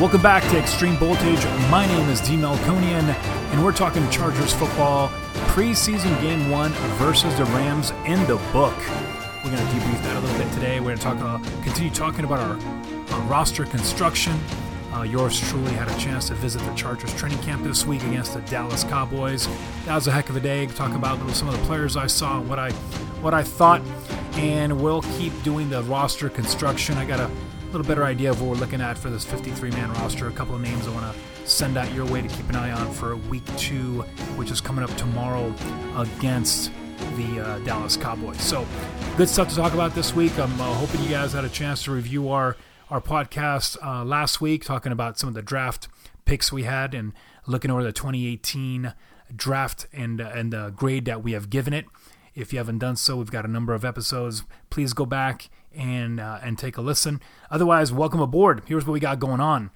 Welcome back to Extreme Voltage. My name is D. Melkonian, and we're talking Chargers football preseason game one versus the Rams in the book. We're going to debrief that a little bit today. We're going to talk, uh, continue talking about our, our roster construction. Uh, yours truly had a chance to visit the Chargers training camp this week against the Dallas Cowboys. That was a heck of a day. Talk about some of the players I saw, what I, what I thought, and we'll keep doing the roster construction. I got a little better idea of what we're looking at for this 53 man roster. A couple of names I want to send out your way to keep an eye on for week two, which is coming up tomorrow against the uh, Dallas Cowboys. So, good stuff to talk about this week. I'm uh, hoping you guys had a chance to review our our podcast uh, last week, talking about some of the draft picks we had and looking over the 2018 draft and uh, and the grade that we have given it. If you haven't done so, we've got a number of episodes. Please go back and uh, and take a listen. Otherwise, welcome aboard. Here's what we got going on.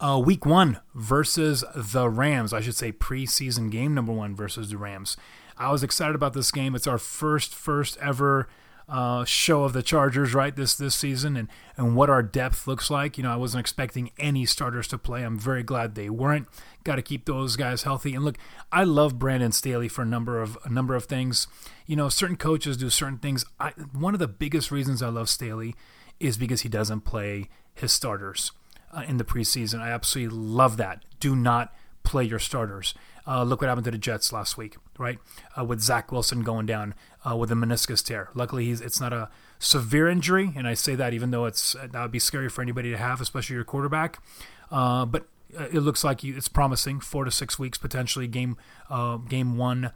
Uh, week one versus the Rams. I should say preseason game number one versus the Rams. I was excited about this game. It's our first first ever uh, show of the Chargers, right? This this season, and and what our depth looks like. You know, I wasn't expecting any starters to play. I'm very glad they weren't. Got to keep those guys healthy. And look, I love Brandon Staley for a number of a number of things. You know, certain coaches do certain things. I, one of the biggest reasons I love Staley is because he doesn't play his starters uh, in the preseason. I absolutely love that. Do not play your starters. Uh, look what happened to the Jets last week, right? Uh, with Zach Wilson going down uh, with a meniscus tear. Luckily, it's not a severe injury, and I say that even though it's that would be scary for anybody to have, especially your quarterback. Uh, but uh, it looks like it's promising. Four to six weeks potentially. Game uh, game one,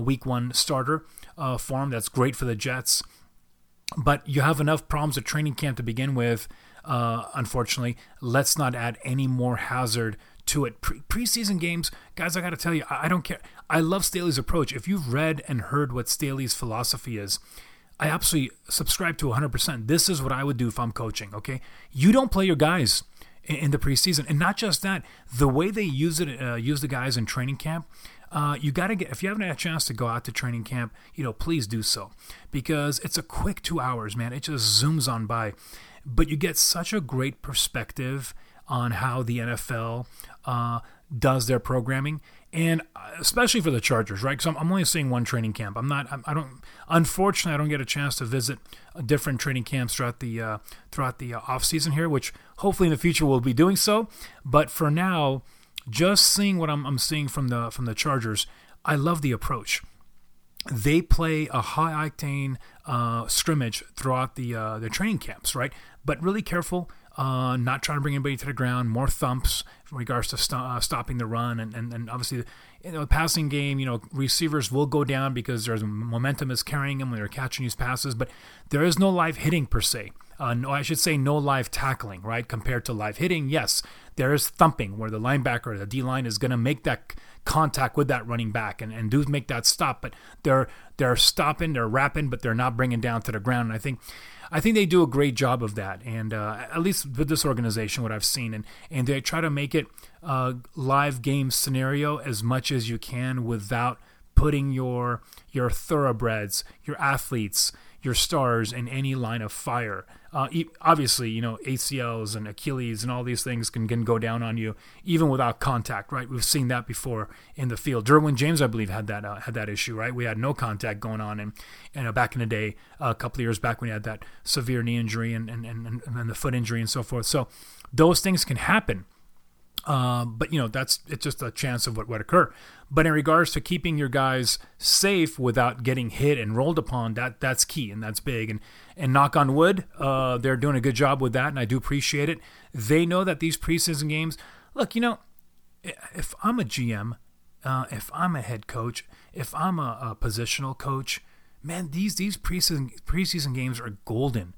week one starter form. That's great for the Jets. But you have enough problems at training camp to begin with. unfortunately, let's not add any more hazard to it. Pre- preseason games, guys, I got to tell you, I-, don't care. I love Staley's approach. If you've read and heard what Staley's philosophy is, I absolutely subscribe to 100%. This is what I would do if I'm coaching, okay? You don't play your guys in, in the preseason. And not just that, the way they use it, uh, use the guys in training camp, uh, you got to get, if you haven't had a chance to go out to training camp, you know, please do so because it's a quick two hours, man. It just zooms on by. But you get such a great perspective on how the NFL uh, does their programming, and especially for the Chargers, right? Because I'm, I'm, only seeing one training camp. I'm not. I'm, I don't. Unfortunately, I don't get a chance to visit different training camps throughout the uh, throughout the uh, off season here, which hopefully in the future we'll be doing so. But for now, just seeing what I'm, I'm seeing from the from the Chargers, I love the approach they play a high octane uh, scrimmage throughout the uh, the training camps, right? But really careful uh, not trying to bring anybody to the ground, more thumps in regards to st- uh, stopping the run, and, and, and obviously, you know, the passing game, you know, receivers will go down because there's momentum is carrying them when they're catching these passes, but there is no live hitting per se. Uh, no, I should say no live tackling, right? Compared to live hitting, yes, there is thumping where the linebacker, the D line, is going to make that contact with that running back and, and do make that stop, but they're they're stopping, they're wrapping, but they're not bringing down to the ground. And I think I think they do a great job of that, and uh, at least with this organization, what I've seen, and and they try to make it a live game scenario as much as you can without putting your your thoroughbreds, your athletes, your stars in any line of fire. Uh, obviously, you know ACLs and Achilles and all these things can, can go down on you even without contact, right? We've seen that before in the field. Derwin James, I believe, had that uh, had that issue, right? We had no contact going on, and and uh, back in the day, a couple of years back, when he had that severe knee injury and and, and and the foot injury and so forth. So those things can happen. Uh, but you know that's it's just a chance of what would occur. But in regards to keeping your guys safe without getting hit and rolled upon, that that's key and that's big. And and knock on wood, uh, they're doing a good job with that, and I do appreciate it. They know that these preseason games. Look, you know, if I'm a GM, uh, if I'm a head coach, if I'm a, a positional coach, man, these these preseason preseason games are golden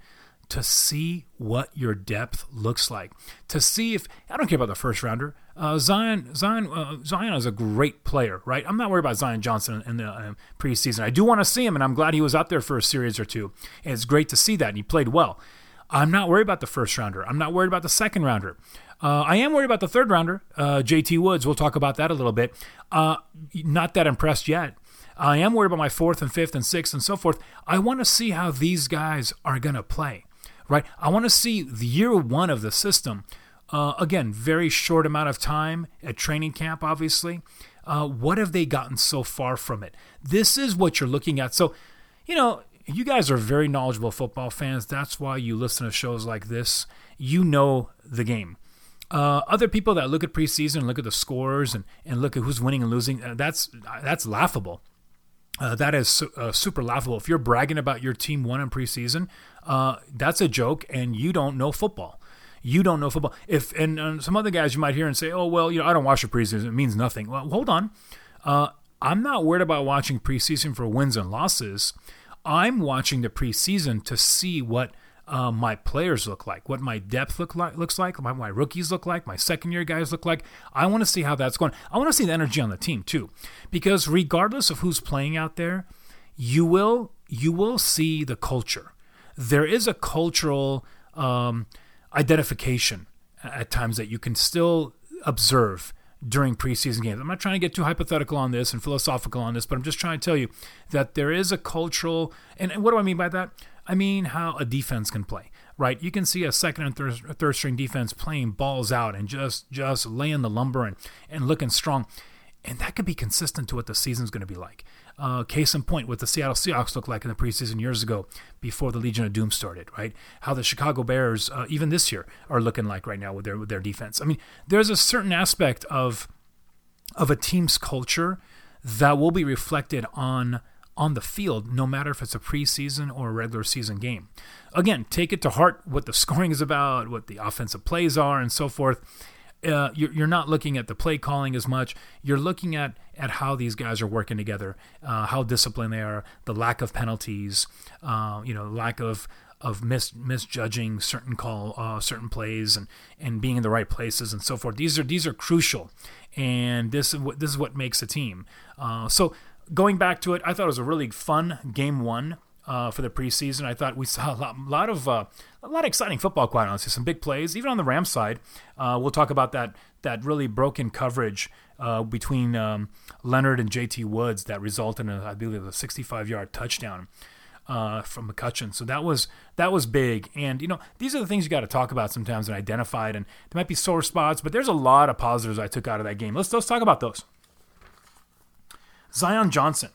to see what your depth looks like. To see if I don't care about the first rounder. Uh, Zion Zion uh, Zion is a great player, right? I'm not worried about Zion Johnson in the uh, preseason. I do want to see him, and I'm glad he was out there for a series or two. And it's great to see that, and he played well. I'm not worried about the first rounder. I'm not worried about the second rounder. Uh, I am worried about the third rounder, uh, JT Woods. We'll talk about that a little bit. Uh, not that impressed yet. I am worried about my fourth and fifth and sixth and so forth. I want to see how these guys are going to play right? I want to see the year one of the system. Uh, again, very short amount of time at training camp, obviously. Uh, what have they gotten so far from it? This is what you're looking at. So, you know, you guys are very knowledgeable football fans. That's why you listen to shows like this. You know the game. Uh, other people that look at preseason, and look at the scores, and, and look at who's winning and losing, uh, that's that's laughable. Uh, that is uh, super laughable. If you're bragging about your team won in preseason, uh, that's a joke, and you don't know football. You don't know football. If and, and, some other guys you might hear and say, "Oh well, you know, I don't watch the preseason; it means nothing." Well, hold on. Uh, I'm not worried about watching preseason for wins and losses. I'm watching the preseason to see what uh, my players look like, what my depth look like, looks like, what my rookies look like, my second year guys look like. I want to see how that's going. I want to see the energy on the team too, because regardless of who's playing out there, you will you will see the culture. There is a cultural um, identification at times that you can still observe during preseason games. I'm not trying to get too hypothetical on this and philosophical on this, but I'm just trying to tell you that there is a cultural, and, what do I mean by that? I mean how a defense can play, right? You can see a second and third, third string defense playing balls out and just just laying the lumber and, and looking strong. And that could be consistent to what the season's going to be like. Uh, case in point, what the Seattle Seahawks looked like in the preseason years ago before the Legion of Doom started, right? How the Chicago Bears, uh, even this year, are looking like right now with their with their defense. I mean, there's a certain aspect of of a team's culture that will be reflected on on the field, no matter if it's a preseason or a regular season game. Again, take it to heart what the scoring is about, what the offensive plays are, and so forth. Uh, you're, you're, not looking at the play calling as much. You're looking at at how these guys are working together, uh, how disciplined they are, the lack of penalties, uh, you know, lack of of mis- misjudging certain call uh, certain plays and and being in the right places and so forth. These are these are crucial, and this is what this is what makes a team. Uh, so going back to it, I thought it was a really fun game one uh, for the preseason. I thought we saw a lot, lot of uh, a lot of exciting football. Quite honestly, some big plays, even on the Rams side. Uh, we'll talk about that that really broken coverage uh, between um, Leonard and J.T. Woods that resulted in, a, I believe, a 65-yard touchdown. Uh, from McCutcheon, so that was that was big, and you know these are the things you got to talk about sometimes and identify. And there might be sore spots, but there's a lot of positives I took out of that game. Let's let's talk about those. Zion Johnson,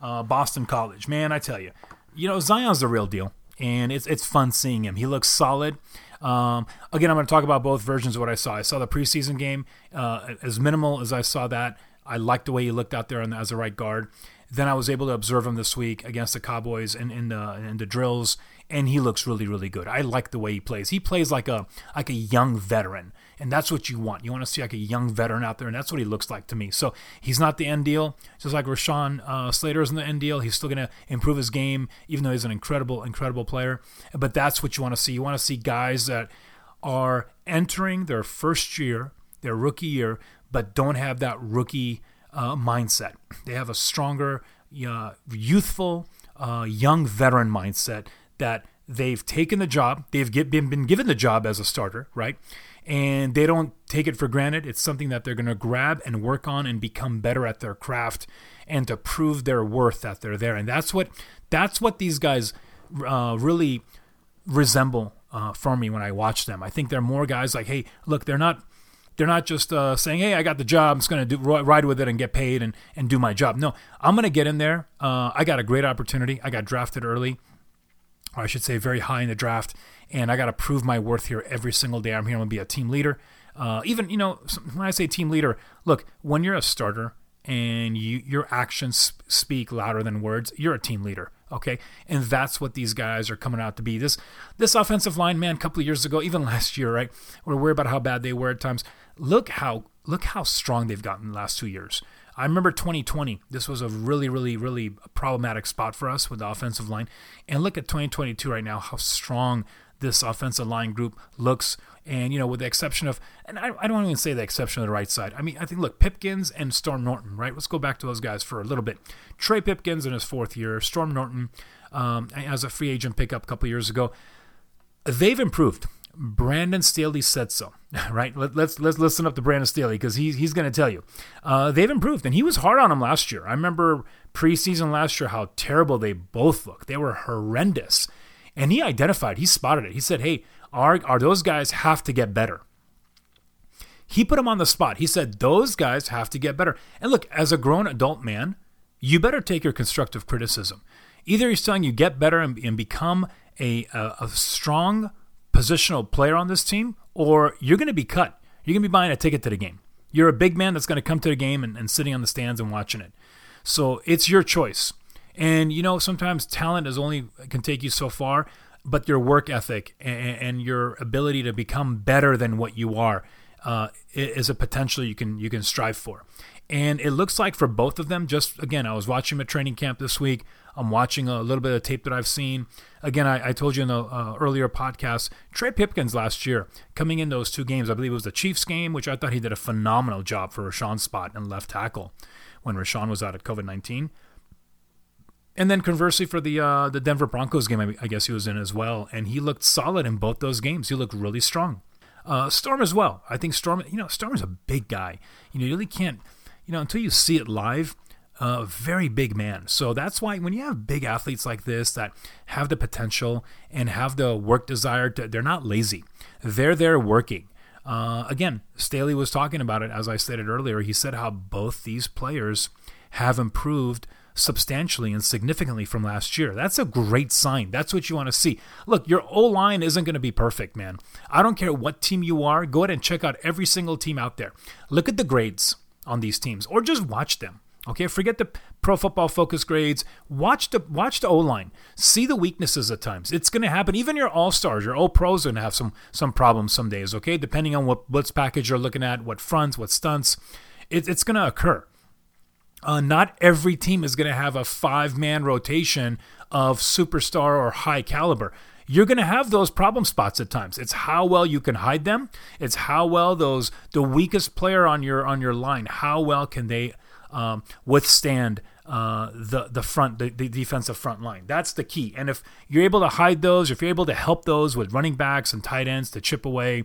uh, Boston College. Man, I tell you, you know Zion's the real deal, and it's it's fun seeing him. He looks solid. Um, again, I'm going to talk about both versions of what I saw. I saw the preseason game uh, as minimal as I saw that. I liked the way he looked out there as a right guard. Then I was able to observe him this week against the Cowboys in, in the in the drills, and he looks really really good. I like the way he plays. He plays like a like a young veteran and that's what you want. You want to see like a young veteran out there, and that's what he looks like to me. So he's not the end deal, just like Rashawn uh, Slater isn't the end deal. He's still going to improve his game, even though he's an incredible, incredible player. But that's what you want to see. You want to see guys that are entering their first year, their rookie year, but don't have that rookie uh, mindset. They have a stronger, uh, youthful, uh, young veteran mindset that they've taken the job. They've get, been, been given the job as a starter, right? And they don't take it for granted. It's something that they're going to grab and work on and become better at their craft and to prove their worth that they're there. And that's what that's what these guys uh, really resemble uh, for me when I watch them. I think they're more guys like, hey, look, they're not they're not just uh, saying, "Hey, I got the job. I'm just going to ride with it and get paid and, and do my job." No, I'm going to get in there. Uh, I got a great opportunity. I got drafted early, or I should say, very high in the draft, and I got to prove my worth here every single day. I'm here. I'm going to be a team leader. Uh, even you know when I say team leader, look when you're a starter and you your actions speak louder than words, you're a team leader. Okay, and that's what these guys are coming out to be. This this offensive line, man, a couple of years ago, even last year, right? We're worried about how bad they were at times. Look how look how strong they've gotten the last two years. I remember 2020. This was a really, really, really problematic spot for us with the offensive line. And look at 2022 right now, how strong this offensive line group looks. And, you know, with the exception of, and I, I don't even say the exception of the right side. I mean, I think, look, Pipkins and Storm Norton, right? Let's go back to those guys for a little bit. Trey Pipkins in his fourth year, Storm Norton um, as a free agent pickup a couple years ago. They've improved. Brandon Staley said so, right? Let, us let's, let's listen up to Brandon Staley because he's he's going to tell you uh, they've improved, and he was hard on them last year. I remember preseason last year how terrible they both looked. They were horrendous. And he identified, he spotted it. He said, hey, are, are those guys have to get better? He put him on the spot. He said, Those guys have to get better. And look, as a grown adult man, you better take your constructive criticism. Either he's telling you get better and, and become a, a, a strong positional player on this team, or you're going to be cut. You're going to be buying a ticket to the game. You're a big man that's going to come to the game and, and sitting on the stands and watching it. So it's your choice. And you know, sometimes talent is only can take you so far, but your work ethic and, and your ability to become better than what you are uh, is a potential you can you can strive for. And it looks like for both of them, just again, I was watching at training camp this week. I'm watching a little bit of tape that I've seen. Again, I, I told you in the uh, earlier podcast, Trey Pipkins last year coming in those two games, I believe it was the Chiefs game, which I thought he did a phenomenal job for Rashawn's spot and left tackle when Rashawn was out at COVID 19. And then conversely for the uh, the Denver Broncos game, I, I guess he was in as well, and he looked solid in both those games. He looked really strong. Uh, Storm as well. I think Storm, you know, Storm is a big guy. You know, you really can't, you know, until you see it live, a uh, very big man. So that's why when you have big athletes like this that have the potential and have the work desire, to, they're not lazy. They're there working. Uh, again, Staley was talking about it as I stated earlier. He said how both these players have improved substantially and significantly from last year. That's a great sign. That's what you want to see. Look, your O line isn't going to be perfect, man. I don't care what team you are. Go ahead and check out every single team out there. Look at the grades on these teams or just watch them. Okay, forget the pro football focus grades. Watch the watch the O line. See the weaknesses at times. It's going to happen. Even your all stars, your all pros, are going to have some some problems some days. Okay, depending on what blitz package you're looking at, what fronts, what stunts, it, it's going to occur. Uh, not every team is going to have a five man rotation of superstar or high caliber. You're going to have those problem spots at times. It's how well you can hide them. It's how well those the weakest player on your on your line. How well can they um, withstand uh, the the front the, the defensive front line? That's the key. And if you're able to hide those, if you're able to help those with running backs and tight ends to chip away,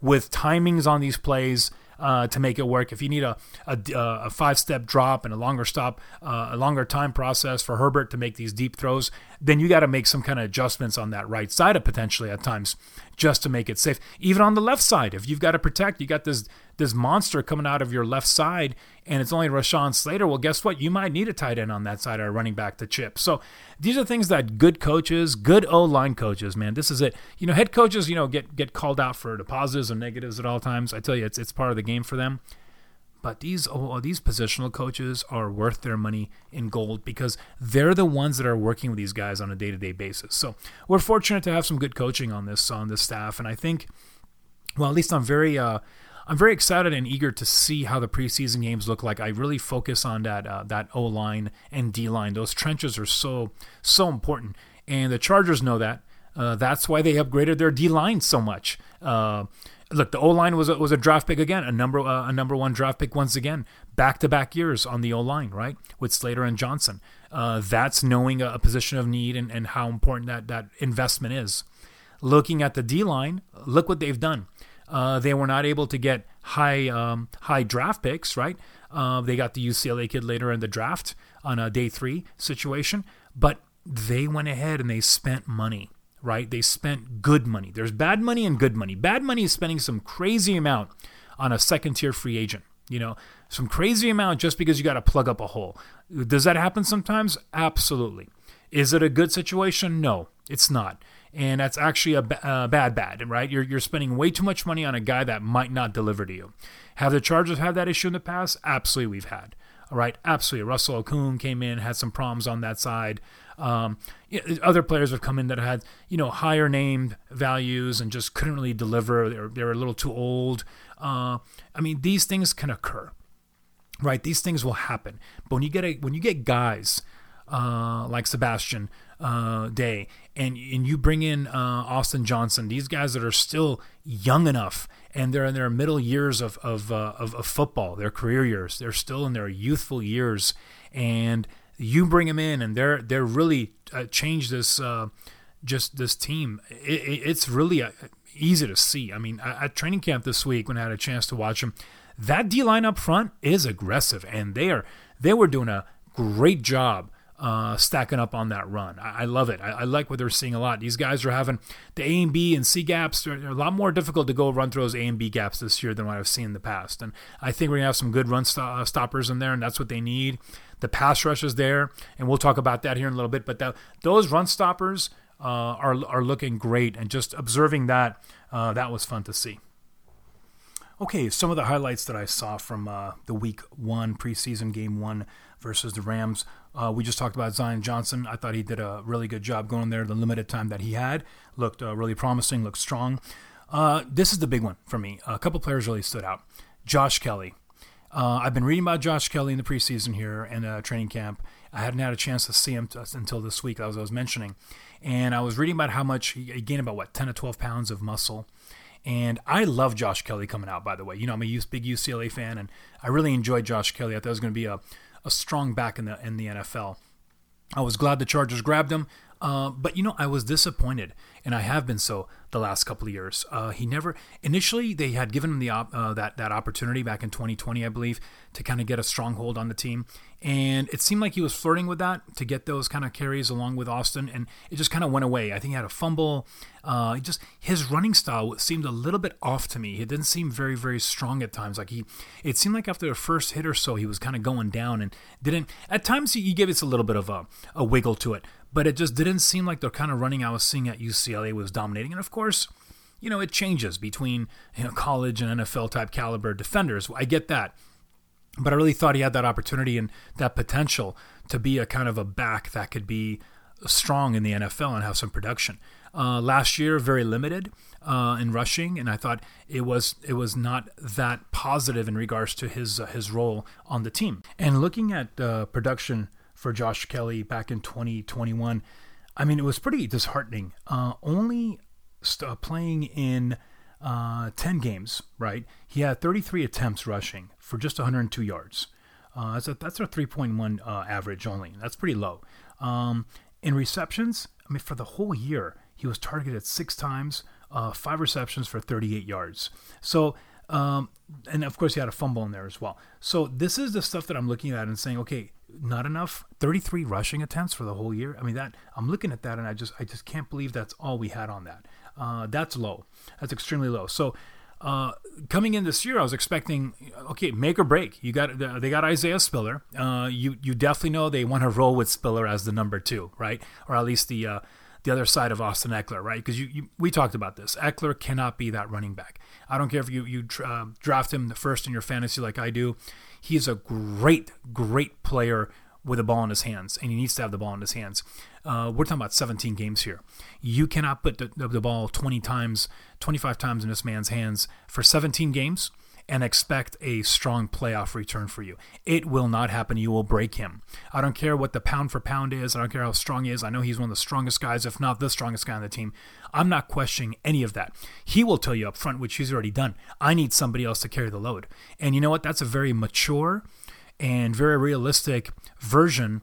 with timings on these plays, uh, to make it work. If you need a, a, uh, a five step drop and a longer stop, uh, a longer time process for Herbert to make these deep throws, then you got to make some kind of adjustments on that right side of potentially at times just to make it safe. Even on the left side, if you've got to protect, you got this this monster coming out of your left side, and it's only Rashawn Slater. Well, guess what? You might need a tight end on that side or running back to chip. So these are things that good coaches, good O line coaches, man, this is it. You know, head coaches, you know, get get called out for the positives and negatives at all times. I tell you, it's it's part of the game for them. But these oh, these positional coaches are worth their money in gold because they're the ones that are working with these guys on a day to day basis. So we're fortunate to have some good coaching on this on this staff, and I think, well, at least I'm very. Uh, I'm very excited and eager to see how the preseason games look like. I really focus on that uh, that O line and D line. Those trenches are so so important, and the Chargers know that. Uh, that's why they upgraded their D line so much. Uh, look, the O line was a, was a draft pick again, a number uh, a number one draft pick once again, back to back years on the O line, right, with Slater and Johnson. Uh, that's knowing a, a, position of need and, and how important that that investment is. Looking at the D line, look what they've done. Uh, they were not able to get high um, high draft picks, right? Uh, they got the UCLA kid later in the draft on a day three situation, but they went ahead and they spent money right? They spent good money. There's bad money and good money. Bad money is spending some crazy amount on a second tier free agent. You know, some crazy amount just because you got to plug up a hole. Does that happen sometimes? Absolutely. Is it a good situation? No, it's not. And that's actually a bad, bad, right? You're, you're spending way too much money on a guy that might not deliver to you. Have the Chargers had that issue in the past? Absolutely, we've had. All right, absolutely. Russell Okung came in, had some problems on that side. Um, other players have come in that had you know higher name values and just couldn't really deliver. They were, they were a little too old. Uh, I mean, these things can occur, right? These things will happen. But when you get a, when you get guys uh, like Sebastian uh, Day and and you bring in uh, Austin Johnson, these guys that are still young enough and they're in their middle years of of, uh, of, of football, their career years. They're still in their youthful years, and you bring them in, and they're they're really uh, changed this uh, just this team. It, it, it's really uh, easy to see. I mean, at training camp this week when I had a chance to watch them, that D line up front is aggressive, and they are they were doing a great job uh, stacking up on that run. I, I love it. I, I, like what they're seeing a lot. These guys are having the A and B and C gaps. They're, they're, a lot more difficult to go run through those A and B gaps this year than what I've seen in the past. And I think we're to have some good run st- uh, stoppers in there, and that's what they need. The pass rush is there, and we'll talk about that here in a little bit. But the, those run stoppers uh, are, are looking great. And just observing that, uh, that was fun to see. Okay, some of the highlights that I saw from uh, the week one preseason game one versus the Rams. Uh, we just talked about Zion Johnson. I thought he did a really good job going there. The limited time that he had looked uh, really promising, looked strong. Uh, this is the big one for me. A couple players really stood out. Josh Kelley. Uh, I've been reading about Josh Kelley in the preseason here and uh, training camp. I hadn't had a chance to see him t- until this week, as I was mentioning. And I was reading about how much he gained about what 10 to 12 pounds of muscle. And I love Josh Kelley coming out, by the way. You know, I'm a big UCLA fan, and I really enjoyed Josh Kelley. I thought it was going to be a, a strong back in the in the NFL. I was glad the Chargers grabbed him. Uh, but you know, I was disappointed, and I have been so the last couple of years. Uh, he never initially they had given him the op, uh, that that opportunity back in 2020, I believe, to kind of get a stronghold on the team, and it seemed like he was flirting with that to get those kind of carries along with Austin, and it just kind of went away. I think he had a fumble. Uh, just his running style seemed a little bit off to me. It didn't seem very very strong at times. Like he, it seemed like after the first hit or so, he was kind of going down and didn't. At times he, he gave us a little bit of a, a wiggle to it but it just didn't seem like the kind of running I was seeing at UCLA was dominating. And of course, you know, it changes between you know, college and NFL type caliber defenders. I get that. But I really thought he had that opportunity and that potential to be a kind of a back that could be strong in the NFL and have some production. Uh, last year, very limited uh, in rushing, and I thought it was it was not that positive in regards to his uh, his role on the team. And looking at uh, production for Josh Kelley back in 2021. I mean, it was pretty disheartening. Uh, only st- uh, playing in uh, 10 games, right? He had 33 attempts rushing for just 102 yards. Uh, that's a, that's a 3.1 uh, average only. That's pretty low. Um, in receptions, I mean, for the whole year, he was targeted six times, uh, five receptions for 38 yards. So um, and of course, he had a fumble in there as well. So this is the stuff that I'm looking at and saying, okay, not enough. 33 rushing attempts for the whole year. I mean, that I'm looking at that and I just I just can't believe that's all we had on that. Uh, that's low. That's extremely low. So. Uh, coming in this year, I was expecting okay, make or break. You got they got Isaiah Spiller. Uh, you you definitely know they want to roll with Spiller as the number two, right? Or at least the uh, the other side of Austin Ekeler, right? Because you, you, we talked about this. Ekeler cannot be that running back. I don't care if you you uh, draft him the first in your fantasy like I do. He's a great great player with a ball in his hands, and he needs to have the ball in his hands. Uh, we're talking about 17 games here. You cannot put the, the ball 20 times, 25 times in this man's hands for 17 games and expect a strong playoff return for you. It will not happen. You will break him. I don't care what the pound for pound is. I don't care how strong he is. I know he's one of the strongest guys, if not the strongest guy on the team. I'm not questioning any of that. He will tell you up front, which he's already done. I need somebody else to carry the load. And you know what? That's a very mature and very realistic version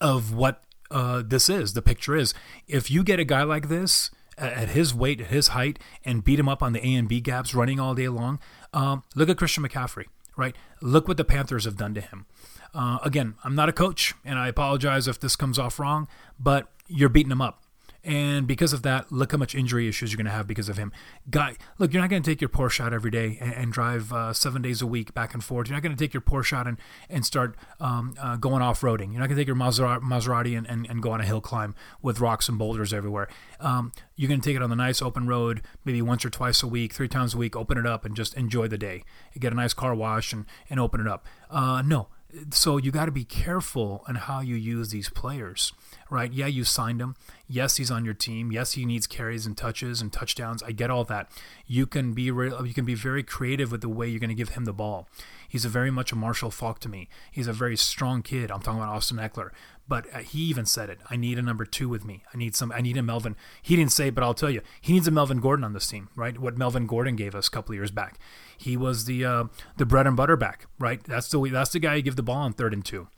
of what uh, this is. The picture is if you get a guy like this at his weight, at his height, and beat him up on the A and B gaps running all day long, um, look at Christian McCaffrey, right? Look what the Panthers have done to him. Uh, again, I'm not a coach, and I apologize if this comes off wrong, but you're beating him up. And because of that, look how much injury issues you're going to have because of him. Guy, look, you're not going to take your Porsche out every day and, and drive uh, seven days a week back and forth. You're not going to take your Porsche out and, and start um, uh, going off roading. You're not going to take your Maserati and, and, and, go on a hill climb with rocks and boulders everywhere. Um, you're going to take it on the nice open road, maybe once or twice a week, three times a week, open it up and just enjoy the day. You get a nice car wash and, and open it up. Uh, no. So you got to be careful on how you use these players right? Yeah, you signed him. Yes, he's on your team. Yes, he needs carries and touches and touchdowns. I get all that. You can be re- you can be very creative with the way you're going to give him the ball. He's a very much a Marshall Faulk to me. He's a very strong kid. I'm talking about Austin Ekeler, But uh, he even said it. I need a number two with me. I need some. I need a Melvin. He didn't say, it, but I'll tell you, he needs a Melvin Gordon on this team, right? What Melvin Gordon gave us a couple years back. He was the uh, the bread and butter back, right? That's the that's the guy you give the ball on third and two.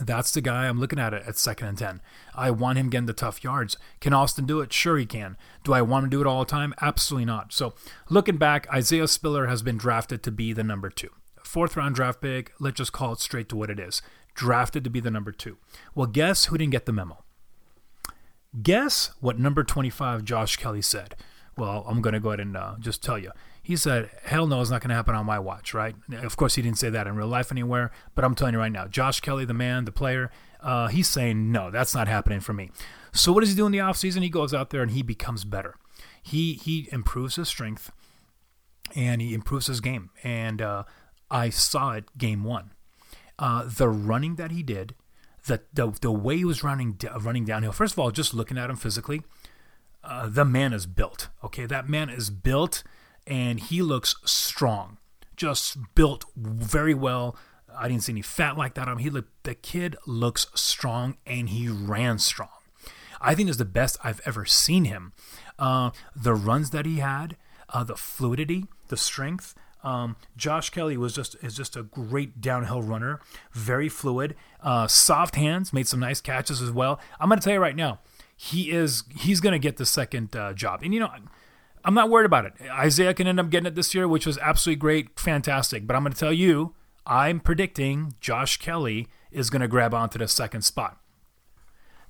That's the guy I'm looking at it at second and 10. I want him getting the tough yards. Can Austin do it? Sure, he can. Do I want him to do it all the time? Absolutely not. So, looking back, Isaiah Spiller has been drafted to be the number two. Fourth round draft pick, let's just call it straight to what it is. drafted to be the number two. Well, guess who didn't get the memo? Guess what number 25 Josh Kelley said? Well, I'm going to go ahead and uh, just tell you. He said, hell no, it's not going to happen on my watch, right? Of course, he didn't say that in real life anywhere, but I'm telling you right now, Josh Kelley, the man, the player, uh, he's saying, no, that's not happening for me. So what does he do in the offseason? He goes out there and he becomes better. He, he improves his strength and he improves his game. And uh, I saw it game one. Uh, the running that he did, the, the the way he was running running downhill. First of all, just looking at him physically, uh, the man is built. Okay, that man is built, and he looks strong. Just built very well. I didn't see any fat like that on him. He looked. The kid looks strong, and he ran strong. I think is the best I've ever seen him. Uh, the runs that he had, uh, the fluidity, the strength. Um, Josh Kelley was just is just a great downhill runner, very fluid, uh, soft hands, made some nice catches as well. I'm to tell you right now, he is he's to get the second uh, job, and you know. I'm not worried about it. Isaiah can end up getting it this year, which was absolutely great, fantastic. But I'm going to tell you, I'm predicting Josh Kelley is going to grab onto the second spot.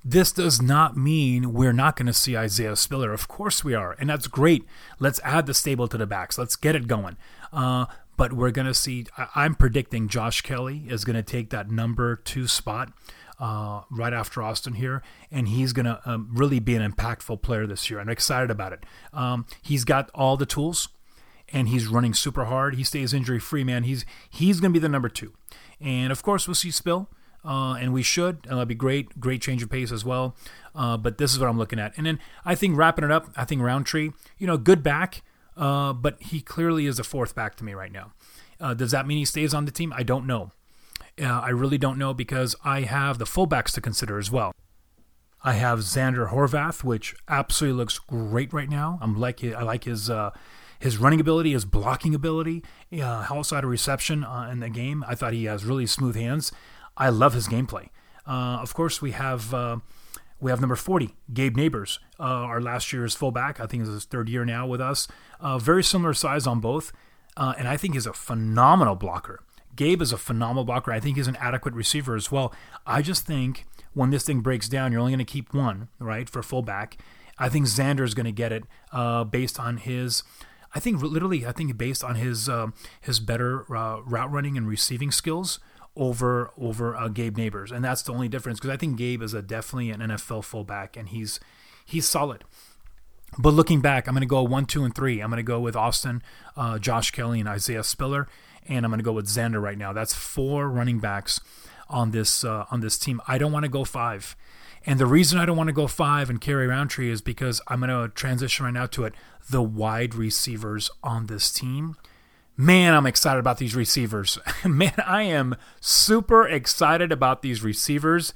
This does not mean we're not going to see Isaiah Spiller. Of course we are, and that's great. Let's add the stable to the backs. Let's get it going. Uh, but we're going to see. I'm predicting Josh Kelley is going to take that number two spot uh, right after Austin here, and he's going to um, really be an impactful player this year. I'm excited about it. Um, he's got all the tools, and he's running super hard. He stays injury free, man. He's he's going to be the number two, and of course we'll see Spill. Uh, and we should, and that'll be great, great change of pace as well. Uh, but this is what I'm looking at, and then I think wrapping it up, I think Rountree, you know, good back, uh, but he clearly is a fourth back to me right now. Uh, does that mean he stays on the team? I don't know. Uh, I really don't know because I have the fullbacks to consider as well. I have Xander Horvath, which absolutely looks great right now. I'm like I like his uh, his running ability, his blocking ability, uh, outside of reception uh, in the game. I thought he has really smooth hands. I love his gameplay. Uh, of course, we have uh, we have number 40, Gabe Nabers, uh, our last year's fullback. I think is his third year now with us. Uh, very similar size on both, and I think he's a phenomenal blocker. Gabe is a phenomenal blocker. I think he's an adequate receiver as well. I just think when this thing breaks down, you're only going to keep one, right, for fullback. I think Xander is going to get it uh, based on his. I think literally, I think based on his uh, his better uh, route running and receiving skills over over uh, Gabe Nabers, and that's the only difference because I think Gabe is a definitely an NFL fullback, and he's he's solid. But looking back, I'm going to go one, two, and three. I'm going to go with Austin, uh, Josh Kelley, and Isaiah Spiller, and I'm going to go with Xander right now. That's four running backs on this uh, on this team. I don't want to go five, and the reason I don't want to go five and carry Rountree is because I'm going to transition right now to it. The wide receivers on this team Man, I'm excited about these receivers. Man, I am super excited about these receivers.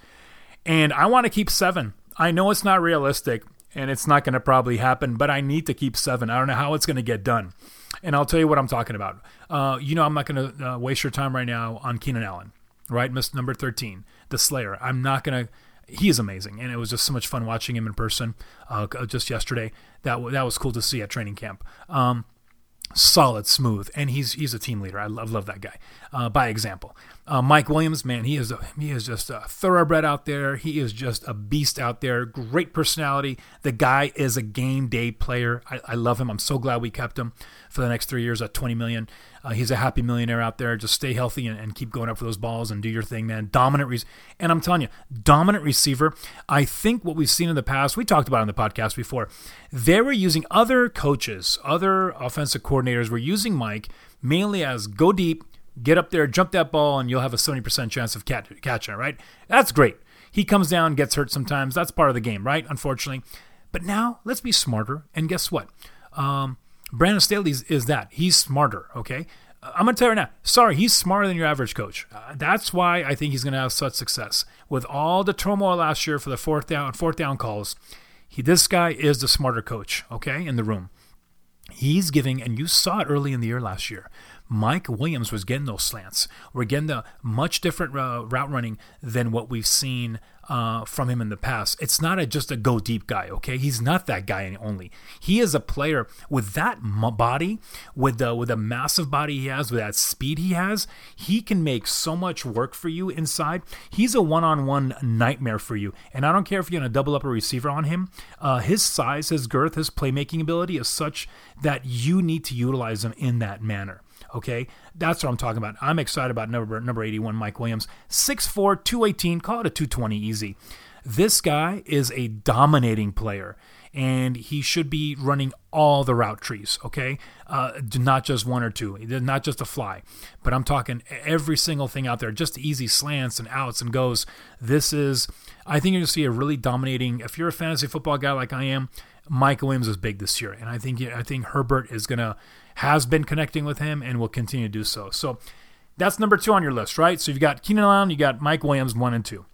And I want to keep seven. I know it's not realistic and it's not going to probably happen, but I need to keep seven. I don't know how it's going to get done. And I'll tell you what I'm talking about. Uh, you know, I'm not going to uh, waste your time right now on Keenan Allen, right? Miss number 13, the Slayer. I'm not going to. He is amazing, and it was just so much fun watching him in person uh, just yesterday. That that was cool to see at training camp. Um, solid, smooth, and he's he's a team leader. I love love that guy. Uh, by example, uh, Mike Williams, man, he is a, he is just a thoroughbred out there. He is just a beast out there. Great personality. The guy is a game day player. I, I love him. I'm so glad we kept him for the next three years at 20 million. Uh, he's a happy millionaire out there. Just stay healthy and, and, keep going up for those balls and do your thing, man. Dominant, re- and I'm telling you, dominant receiver. I think what we've seen in the past, we talked about on the podcast before. They were using other coaches, other offensive coordinators were using Mike mainly as go deep, get up there, jump that ball, and you'll have a 70% chance of catch, catching it, right? That's great. He comes down, gets hurt sometimes. That's part of the game, right? Unfortunately. But now let's be smarter. And guess what? Um, Brandon Staley is, is, that. He's smarter, okay? I'm going to tell you right now, sorry, he's smarter than your average coach. Uh, that's why I think he's going to have such success. With all the turmoil last year for the fourth down, fourth down calls, he, this guy is the smarter coach, okay, in the room. He's giving, and you saw it early in the year last year. Mike Williams was getting those slants. We're getting the much different uh, route running than what we've seen uh, from him in the past. It's not a, just a go deep guy, okay? He's not that guy only. He is a player with that body, with the with the massive body he has, with that speed he has. He can make so much work for you inside. He's a one on one nightmare for you. And I don't care if you're to double up a receiver on him. Uh, his size, his girth, his playmaking ability is such that you need to utilize him in that manner. Okay, that's what I'm talking about. I'm excited about number number 81, Mike Williams, 6'4", 218, call it a 220 easy. This guy is a dominating player, and he should be running all the route trees. Okay, uh, not just one or two, not just a fly, but I'm talking every single thing out there, just easy slants and outs and goes. This is, I think you're gonna see a really dominating. If you're a fantasy football guy like I am, Mike Williams is big this year, and I think I think Herbert is gonna has been connecting with him and will continue to do so. So that's number two on your list, right? So you've got Keenan Allen, you got Mike Williams, one and two.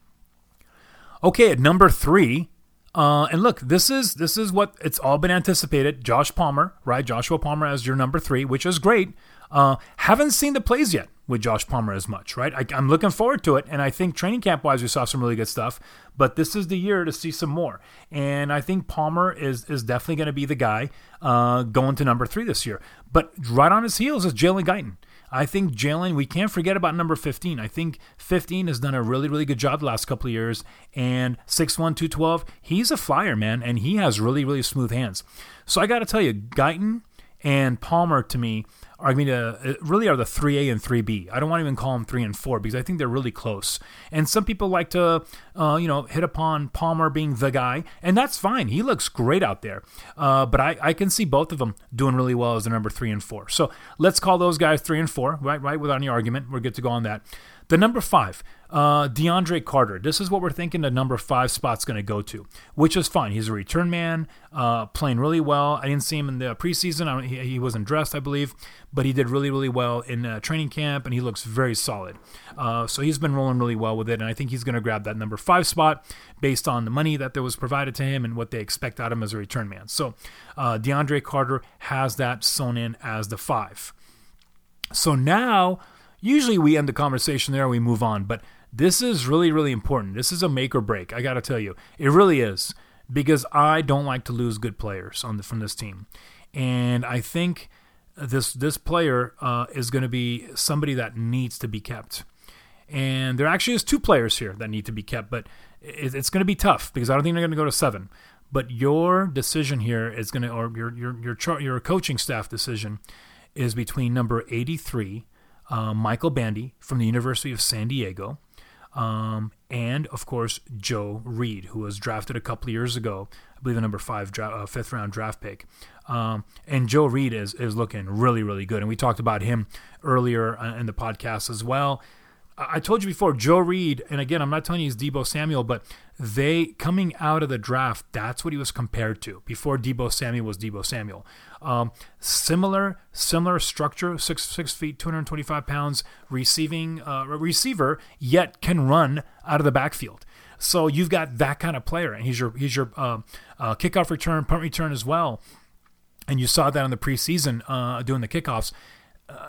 Okay, at number three, uh, and look, this is this is what it's all been anticipated. Josh Palmer, right? Joshua Palmer as your number three, which is great. Uh, haven't seen the plays yet with Josh Palmer as much, right? I, am looking forward to it, and I think training camp wise we saw some really good stuff. But this is the year to see some more, and I think Palmer is is definitely going to be the guy uh, going to number three this year. But right on his heels is Jalen Guyton. I think Jalen, we can't forget about number 15. I think 15 has done a really, really good job the last couple of years. And 6'1, 212, he's a flyer, man, and he has really, really smooth hands. So I got to tell you, Guyton and Palmer to me are going to really are the 3A and 3B. I don't want to even call them 3 and 4 because I think they're really close. And some people like to, uh, you know, hit upon Palmer being the guy, and that's fine. He looks great out there. Uh, but I, I can see both of them doing really well as the number 3 and 4. So let's call those guys 3 and 4, right? Right, without any argument. We're good to go on that. The number five, uh, DeAndre Carter. This is what we're thinking the number five spot's going to go to, which is fine. He's a return man, uh, playing really well. I didn't see him in the preseason. He, he, wasn't dressed, I believe, but he did really, really well in uh, training camp, and he looks very solid. Uh, so he's been rolling really well with it, and I think he's going to grab that number five spot based on the money that there was provided to him and what they expect out of him as a return man. So uh, DeAndre Carter has that sewn in as the five. So now Usually we end the conversation there and we move on, but this is really, really important. This is a make or break. I got to tell you, it really is because I don't like to lose good players on the, from this team, and I think this this player uh, is going to be somebody that needs to be kept. And there actually is two players here that need to be kept, but it, it's going to be tough because I don't think they're going to go to seven. But your decision here is going to, or your your your your coaching staff decision, is between number eighty three uh, Michael Bandy from the University of San Diego, um, and of course Joe Reed, who was drafted a couple years ago, I believe a number five, dra- uh, fifth round draft pick. Um, and Joe Reed is is looking really really good, and we talked about him earlier uh, in the podcast as well. I told you before, Joe Reed, and again, I'm not telling you he's Deebo Samuel, but they coming out of the draft, that's what he was compared to before Deebo Samuel was Deebo Samuel. Um, similar, similar structure, six six feet, 225 pounds, receiving uh, receiver, yet can run out of the backfield. So you've got that kind of player, and he's your he's your uh, uh, kickoff return, punt return as well. And you saw that in the preseason uh, doing the kickoffs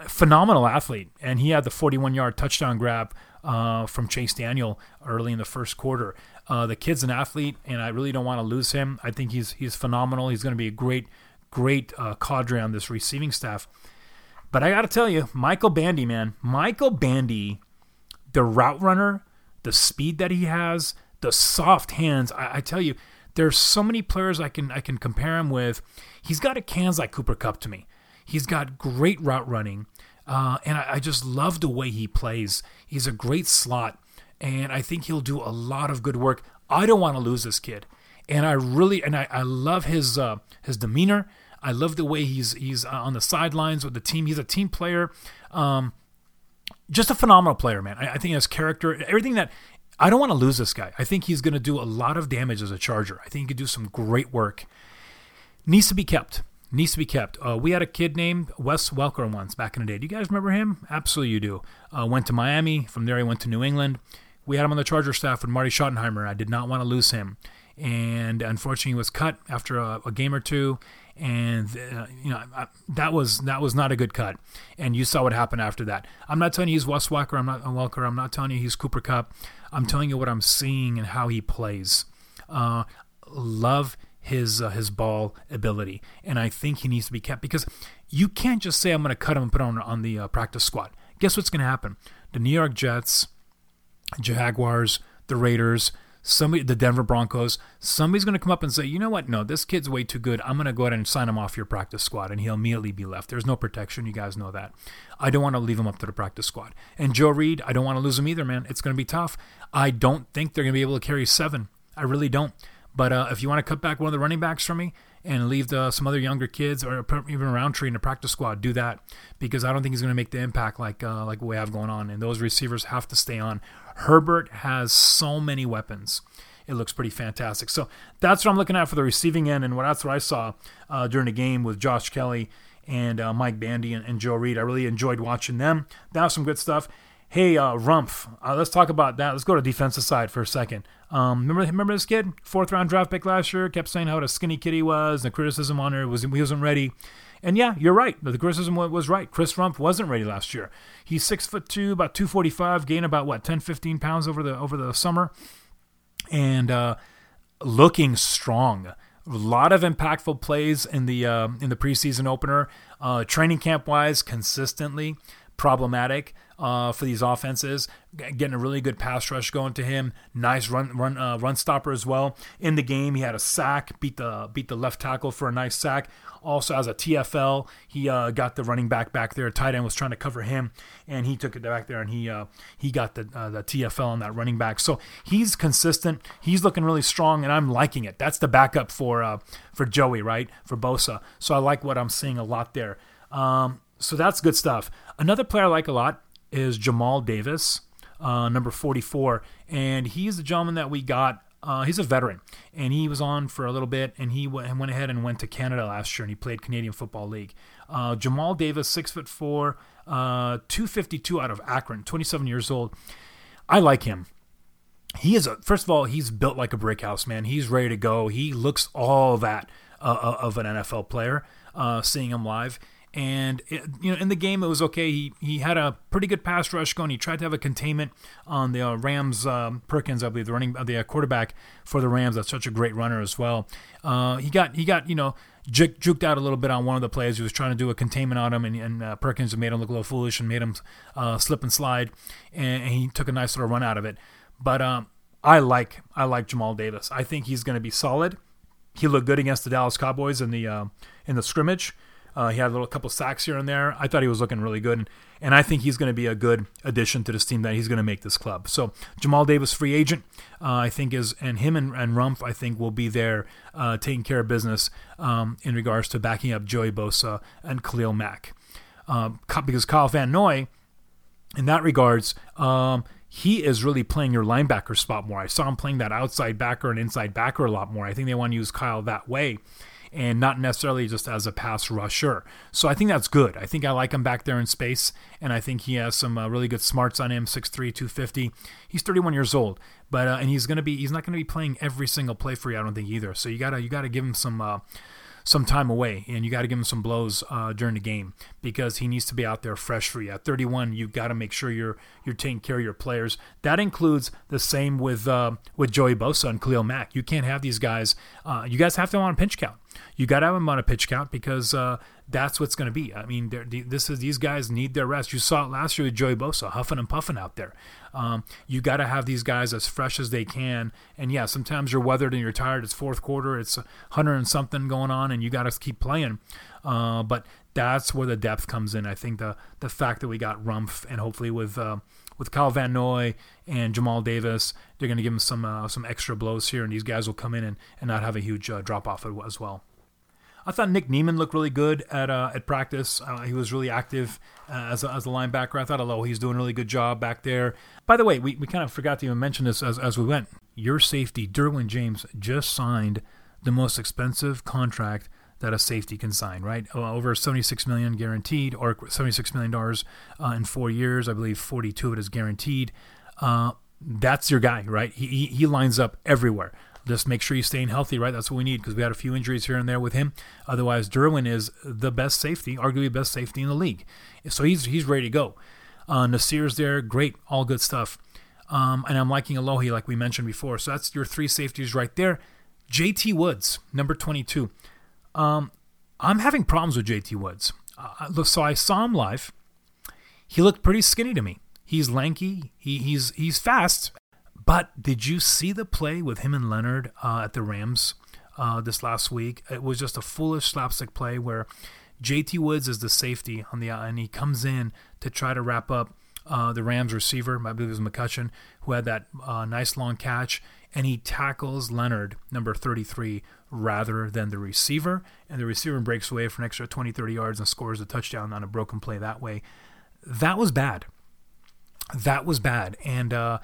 phenomenal athlete, and he had the 41 yard touchdown grab uh, from Chase Daniel early in the first quarter. Uh, the kid's an athlete, and I really don't want to lose him. I think he's he's phenomenal. He's going to be a great great uh, cadre on this receiving staff. But I got to tell you, Michael Bandy, man, Michael Bandy, the route runner, the speed that he has, the soft hands. I, I tell you, there's so many players I can I can compare him with. He's got a cans like Cooper Kupp to me. He's got great route running, uh, and I, I just love the way he plays. He's a great slot, and I think he'll do a lot of good work. I don't want to lose this kid, and I really and I, I love his uh, his demeanor. I love the way he's he's uh, on the sidelines with the team. He's a team player. Um, just a phenomenal player, man. I, I think his character, everything that I don't want to lose this guy. I think he's going to do a lot of damage as a Charger. I think he could do some great work. Needs to be kept needs to be kept. Uh, we had a kid named Wes Welker once back in the day. Do you guys remember him? Absolutely, you do. Uh, went to Miami. From there, he went to New England. We had him on the Charger staff with Marty Schottenheimer. I did not want to lose him. and unfortunately he was cut after a, a game or two and uh, you know I, that was that was not a good cut. And you saw what happened after that. I'm not telling you he's Wes Welker. I'm not Welker. I'm not telling you he's Cooper Kupp. I'm telling you what I'm seeing and how he plays. Uh, love his uh, his ball ability, and I think he needs to be kept because you can't just say I'm going to cut him and put him on, on the uh, practice squad. Guess what's going to happen? The New York Jets, Jaguars, the Raiders, somebody, the Denver Broncos, somebody's going to come up and say, you know what? No, this kid's way too good. I'm going to go ahead and sign him off your practice squad, and he'll immediately be left. There's no protection. You guys know that. I don't want to leave him up to the practice squad. And Joe Reed, I don't want to lose him either, man. It's going to be tough. I don't think they're going to be able to carry seven. I really don't. But uh, if you want to cut back one of the running backs for me and leave the, some other younger kids or even Rountree in the practice squad, do that because I don't think he's going to make the impact like uh, like we have going on. And those receivers have to stay on. Herbert has so many weapons. It looks pretty fantastic. So that's what I'm looking at for the receiving end, and what that's what I saw uh, during the game with Josh Kelley and uh, Mike Bandy and, and, Joe Reed. I really enjoyed watching them. That was some good stuff. Hey, uh, Rumph, uh, let's talk about that. Let's go to defensive side for a second. Um, remember, remember this kid, fourth round draft pick last year, kept saying how what a skinny kid he was. The criticism on her was he wasn't ready. And yeah, you're right. The criticism was right. Chris Rumph wasn't ready last year. He's six foot two, about 245, gained about what 10, 15 pounds over the over the summer, and uh, looking strong. A lot of impactful plays in the uh, in the preseason opener. Uh, training camp wise, consistently problematic uh, for these offenses. Getting a really good pass rush going to him. Nice run run uh, run stopper as well. In the game, he had a sack, beat the beat the left tackle for a nice sack. Also, as a TFL, he uh, got the running back back there. Tight end was trying to cover him, and he took it back there, and he uh, he got the uh, the TFL on that running back. So he's consistent. He's looking really strong, and I'm liking it. That's the backup for uh, for Joey, right? For Bosa. So I like what I'm seeing a lot there. Um, so that's good stuff. Another player I like a lot is Jamal Davis, uh, number 44, and he's the gentleman that we got. Uh, he's a veteran, and he was on for a little bit, and he went, went ahead and went to Canada last year, and he played Canadian Football League. Uh, Jamal Davis, six foot four, uh, 252 out of Akron, 27 years old. I like him. He is a first of all, he's built like a brick house, man. He's ready to go. He looks all that uh, uh, of an NFL player. Uh, seeing him live, and it, you know, in the game, it was okay. He he had a pretty good pass rush going. He tried to have a containment on the uh, Rams. Um, Perkins, I believe, the running uh, the uh, quarterback for the Rams. That's such a great runner as well. Uh, he got he got you know juk- juked out a little bit on one of the plays. He was trying to do a containment on him, and, and uh, Perkins made him look a little foolish and made him uh, slip and slide, and, and, he took a nice little run out of it. But um, I like I like Jamal Davis. I think he's going to be solid. He looked good against the Dallas Cowboys in the in the scrimmage. Uh, he had a little couple sacks here and there. I thought he was looking really good, and, I think he's going to be a good addition to this team. That he's going to make this club. So Jamal Davis, free agent, uh, I think is, and him and, and Rumph, I think will be there uh, taking care of business um, in regards to backing up Joey Bosa and Khalil Mack, um, because Kyle Van Noy, in that regards. Um, he is really playing your linebacker spot more. I saw him playing that outside backer and inside backer a lot more. I think they want to use Kyle that way and not necessarily just as a pass rusher. So I think that's good. I think I like him back there in space, and I think he has some uh, really good smarts on him. 6'3", 250. He's 31 years old, but uh, and he's gonna be he's not gonna be playing every single play for you. I don't think either. So you gotta you gotta give him some. Uh, some time away, and you got to give him some blows uh, during the game because he needs to be out there fresh for you. At 31, you got to make sure you're you're taking care of your players. That includes the same with uh, with Joey Bosa and Khalil Mack. You can't have these guys. Uh, you guys have to on a pinch count. You got to have them on a pitch count because uh, that's what's going to be. I mean, this is these guys need their rest. You saw it last year with Joey Bosa, huffing and puffing out there. Um, you got to have these guys as fresh as they can. And yeah, sometimes you're weathered and you're tired. It's fourth quarter. It's hundred and something going on, and you got to keep playing. Uh, but that's where the depth comes in. I think the the fact that we got Rumph and hopefully with uh, with Kyle Van Noy and Jamal Davis, they're going to give him some uh, some extra blows here, and these guys will come in and, and not have a huge uh, drop off as well. I thought Nick Niemann looked really good at uh, at practice. Uh, he was really active uh, as, a, as a linebacker. I thought, oh, he's doing a really good job back there. By the way, we, we kind of forgot to even mention this as, as we went. Your safety, Derwin James, just signed the most expensive contract that a safety can sign, right? Uh, over 76 million guaranteed, or 76 million dollars uh, in four years. I believe 42 of it is guaranteed. Uh, that's your guy, right? He, he, he lines up everywhere. just make sure he's staying healthy, right? That's what we need because we had a few injuries here and there with him. Otherwise, Derwin is the best safety, arguably best safety in the league. So he's he's ready to go. Uh, Nasir's there, great, all good stuff. Um, and I'm liking Alohi, like we mentioned before. So that's your three safeties right there. JT Woods, number 22. Um, I'm having problems with JT Woods. Uh, so I saw him live. He looked pretty skinny to me. He's lanky. He, he's he's fast. But did you see the play with him and Leonard uh, at the Rams uh, this last week? It was just a foolish slapstick play where JT Woods is the safety on the and he comes in to try to wrap up uh, the Rams receiver, I believe it was McCutcheon, who had that uh, nice long catch, and he tackles Leonard, number 33, rather than the receiver. And the receiver breaks away for an extra 20, 30 yards and scores a touchdown on a broken play that way. That was bad. That was bad. And uh,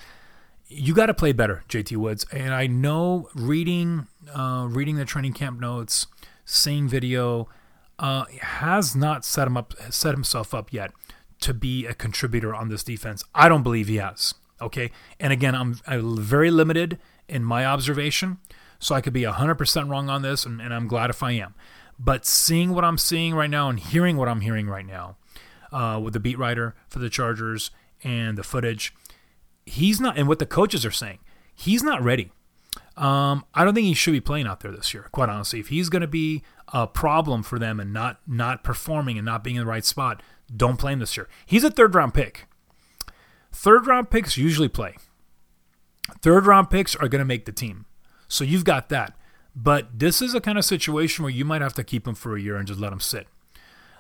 you got to play better, JT Woods. And I know reading, uh, reading the training camp notes, seeing video, uh, has not set him up, set himself up yet to be a contributor on this defense. I don't believe he has. Okay. And again, I'm, I'm very limited in my observation. So I could be 100% wrong on this, and, and, I'm glad if I am. But seeing what I'm seeing right now and hearing what I'm hearing right now uh, with the beat writer for the Chargers and the footage, he's not, and what the coaches are saying, he's not ready. Um, I don't think he should be playing out there this year, quite honestly. If he's going to be a problem for them and not not performing and not being in the right spot, don't play him this year. He's a third round pick. Third round picks usually play. Third round picks are going to make the team. So you've got that. But this is a kind of situation where you might have to keep him for a year and just let him sit.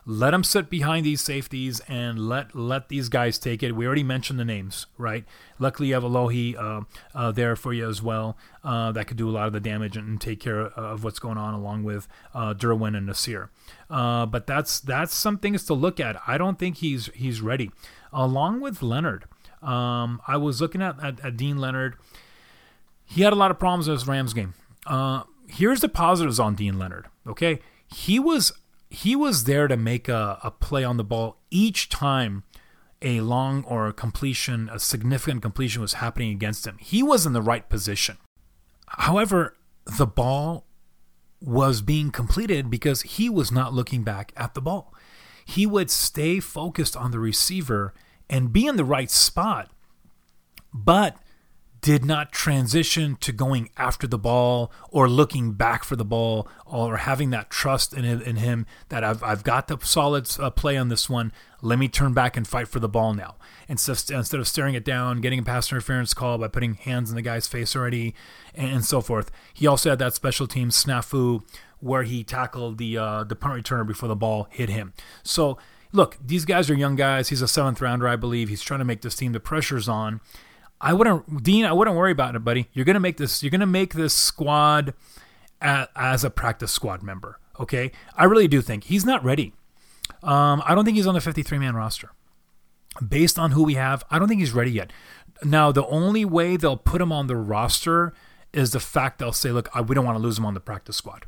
Let him sit behind these safeties and let let these guys take it. We already mentioned the names, right? Luckily, you have Alohi uh, uh, there for you as well. Uh, that could do a lot of the damage and, take care of what's going on, along with uh, Derwin and Nasir. Uh, but that's that's some things to look at. I don't think he's he's ready. Along with Leonard, um, I was looking at, at, at, Deane Leonard. He had a lot of problems in his Rams game. Uh, here's the positives on Deane Leonard. Okay, he was he was there to make a, a play on the ball each time a long or a completion, a significant completion was happening against him. He was in the right position. However, the ball was being completed because he was not looking back at the ball. He would stay focused on the receiver and be in the right spot, but did not transition to going after the ball or looking back for the ball or having that trust in, in him that I've, I've got the solid uh, play on this one. Let me turn back and fight for the ball now. Instead, instead of staring it down, getting a pass interference call by putting hands in the guy's face already, and, and so forth. He also had that special team snafu where he tackled the uh, the punt returner before the ball hit him. So look, these guys are young guys. He's a seventh rounder, I believe. He's trying to make this team. The pressure's on. I wouldn't, Deane. I wouldn't worry about it, buddy. You're gonna make this. You're gonna make this squad as a practice squad member. Okay, I really do think he's not ready. Um, I don't think he's on the 53 man roster. Based on who we have, I don't think he's ready yet. Now, the only way they'll put him on the roster is the fact they'll say, "Look, we don't want to lose him on the practice squad,"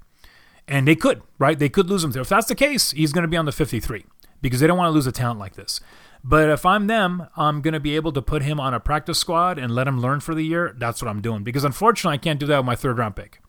and they could, right? They could lose him there. If that's the case, he's going to be on the 53 because they don't want to lose a talent like this. But if I'm them, I'm going to be able to put him on a practice squad and let him learn for the year. That's what I'm doing because unfortunately, I can't do that with my third round pick.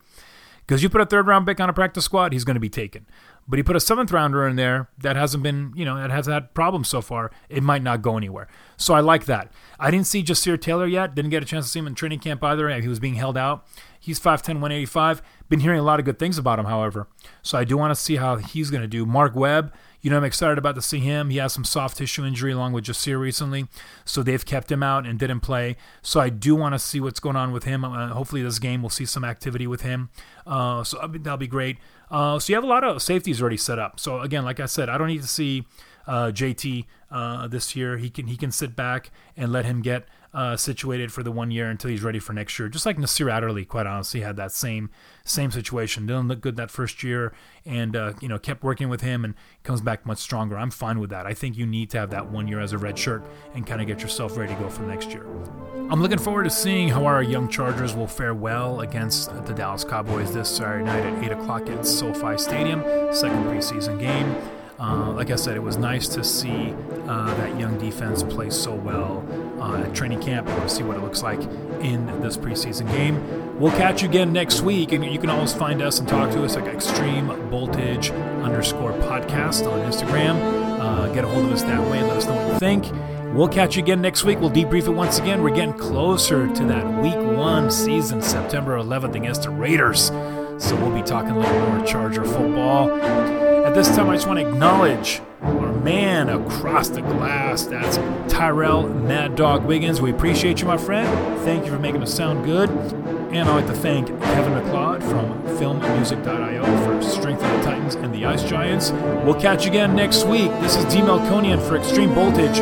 Because you put a third round pick on a practice squad, he's going to be taken. But he put a seventh rounder in there that hasn't been, you know, that has had problems so far. It might not go anywhere. So I like that. I didn't see Ja'Sir Taylor yet. Didn't get a chance to see him in training camp either. He was being held out. He's 5'10, 185. Been hearing a lot of good things about him, however. So I do want to see how he's going to do. Mark Webb, you know, I'm excited about to see him. He has some soft tissue injury along with Ja'Sir recently, so they've kept him out and didn't play. So I do want to see what's going on with him. Uh, hopefully, this game we'll see some activity with him. Uh, so that'll be great. Uh, so you have a lot of safeties already set up. So again, like I said, I don't need to see uh, JT uh, this year. He can he can sit back and let him get uh, situated for the one year until he's ready for next year. Just like Nasir Adderley, quite honestly, had that same same situation. Didn't look good that first year, and uh, you know kept working with him and comes back much stronger. I'm fine with that. I think you need to have that one year as a red shirt and kind of get yourself ready to go for next year. I'm looking forward to seeing how our young Chargers will fare well against the Dallas Cowboys this Saturday night at 8 o'clock at SoFi Stadium, second preseason game. Uh, like I said, it was nice to see uh, that young defense play so well uh, at training camp. We'll see what it looks like in this preseason game. We'll catch you again next week, and you can always find us and talk to us at Extreme Voltage underscore podcast on Instagram. Uh, get a hold of us that way and let us know what you think. We'll catch you again next week. We'll debrief it once again. We're getting closer to that week one season, September 11th against the Raiders. So we'll be talking a little more Charger football. At this time, I just want to acknowledge our man across the glass. That's Tyrell Mad Dog Wiggins. We appreciate you, my friend. Thank you for making us sound good. And I'd like to thank Kevin MacLeod from filmmusic.io for Strength of the Titans and the Ice Giants. We'll catch you again next week. This is D. Melkonian for Extreme Voltage.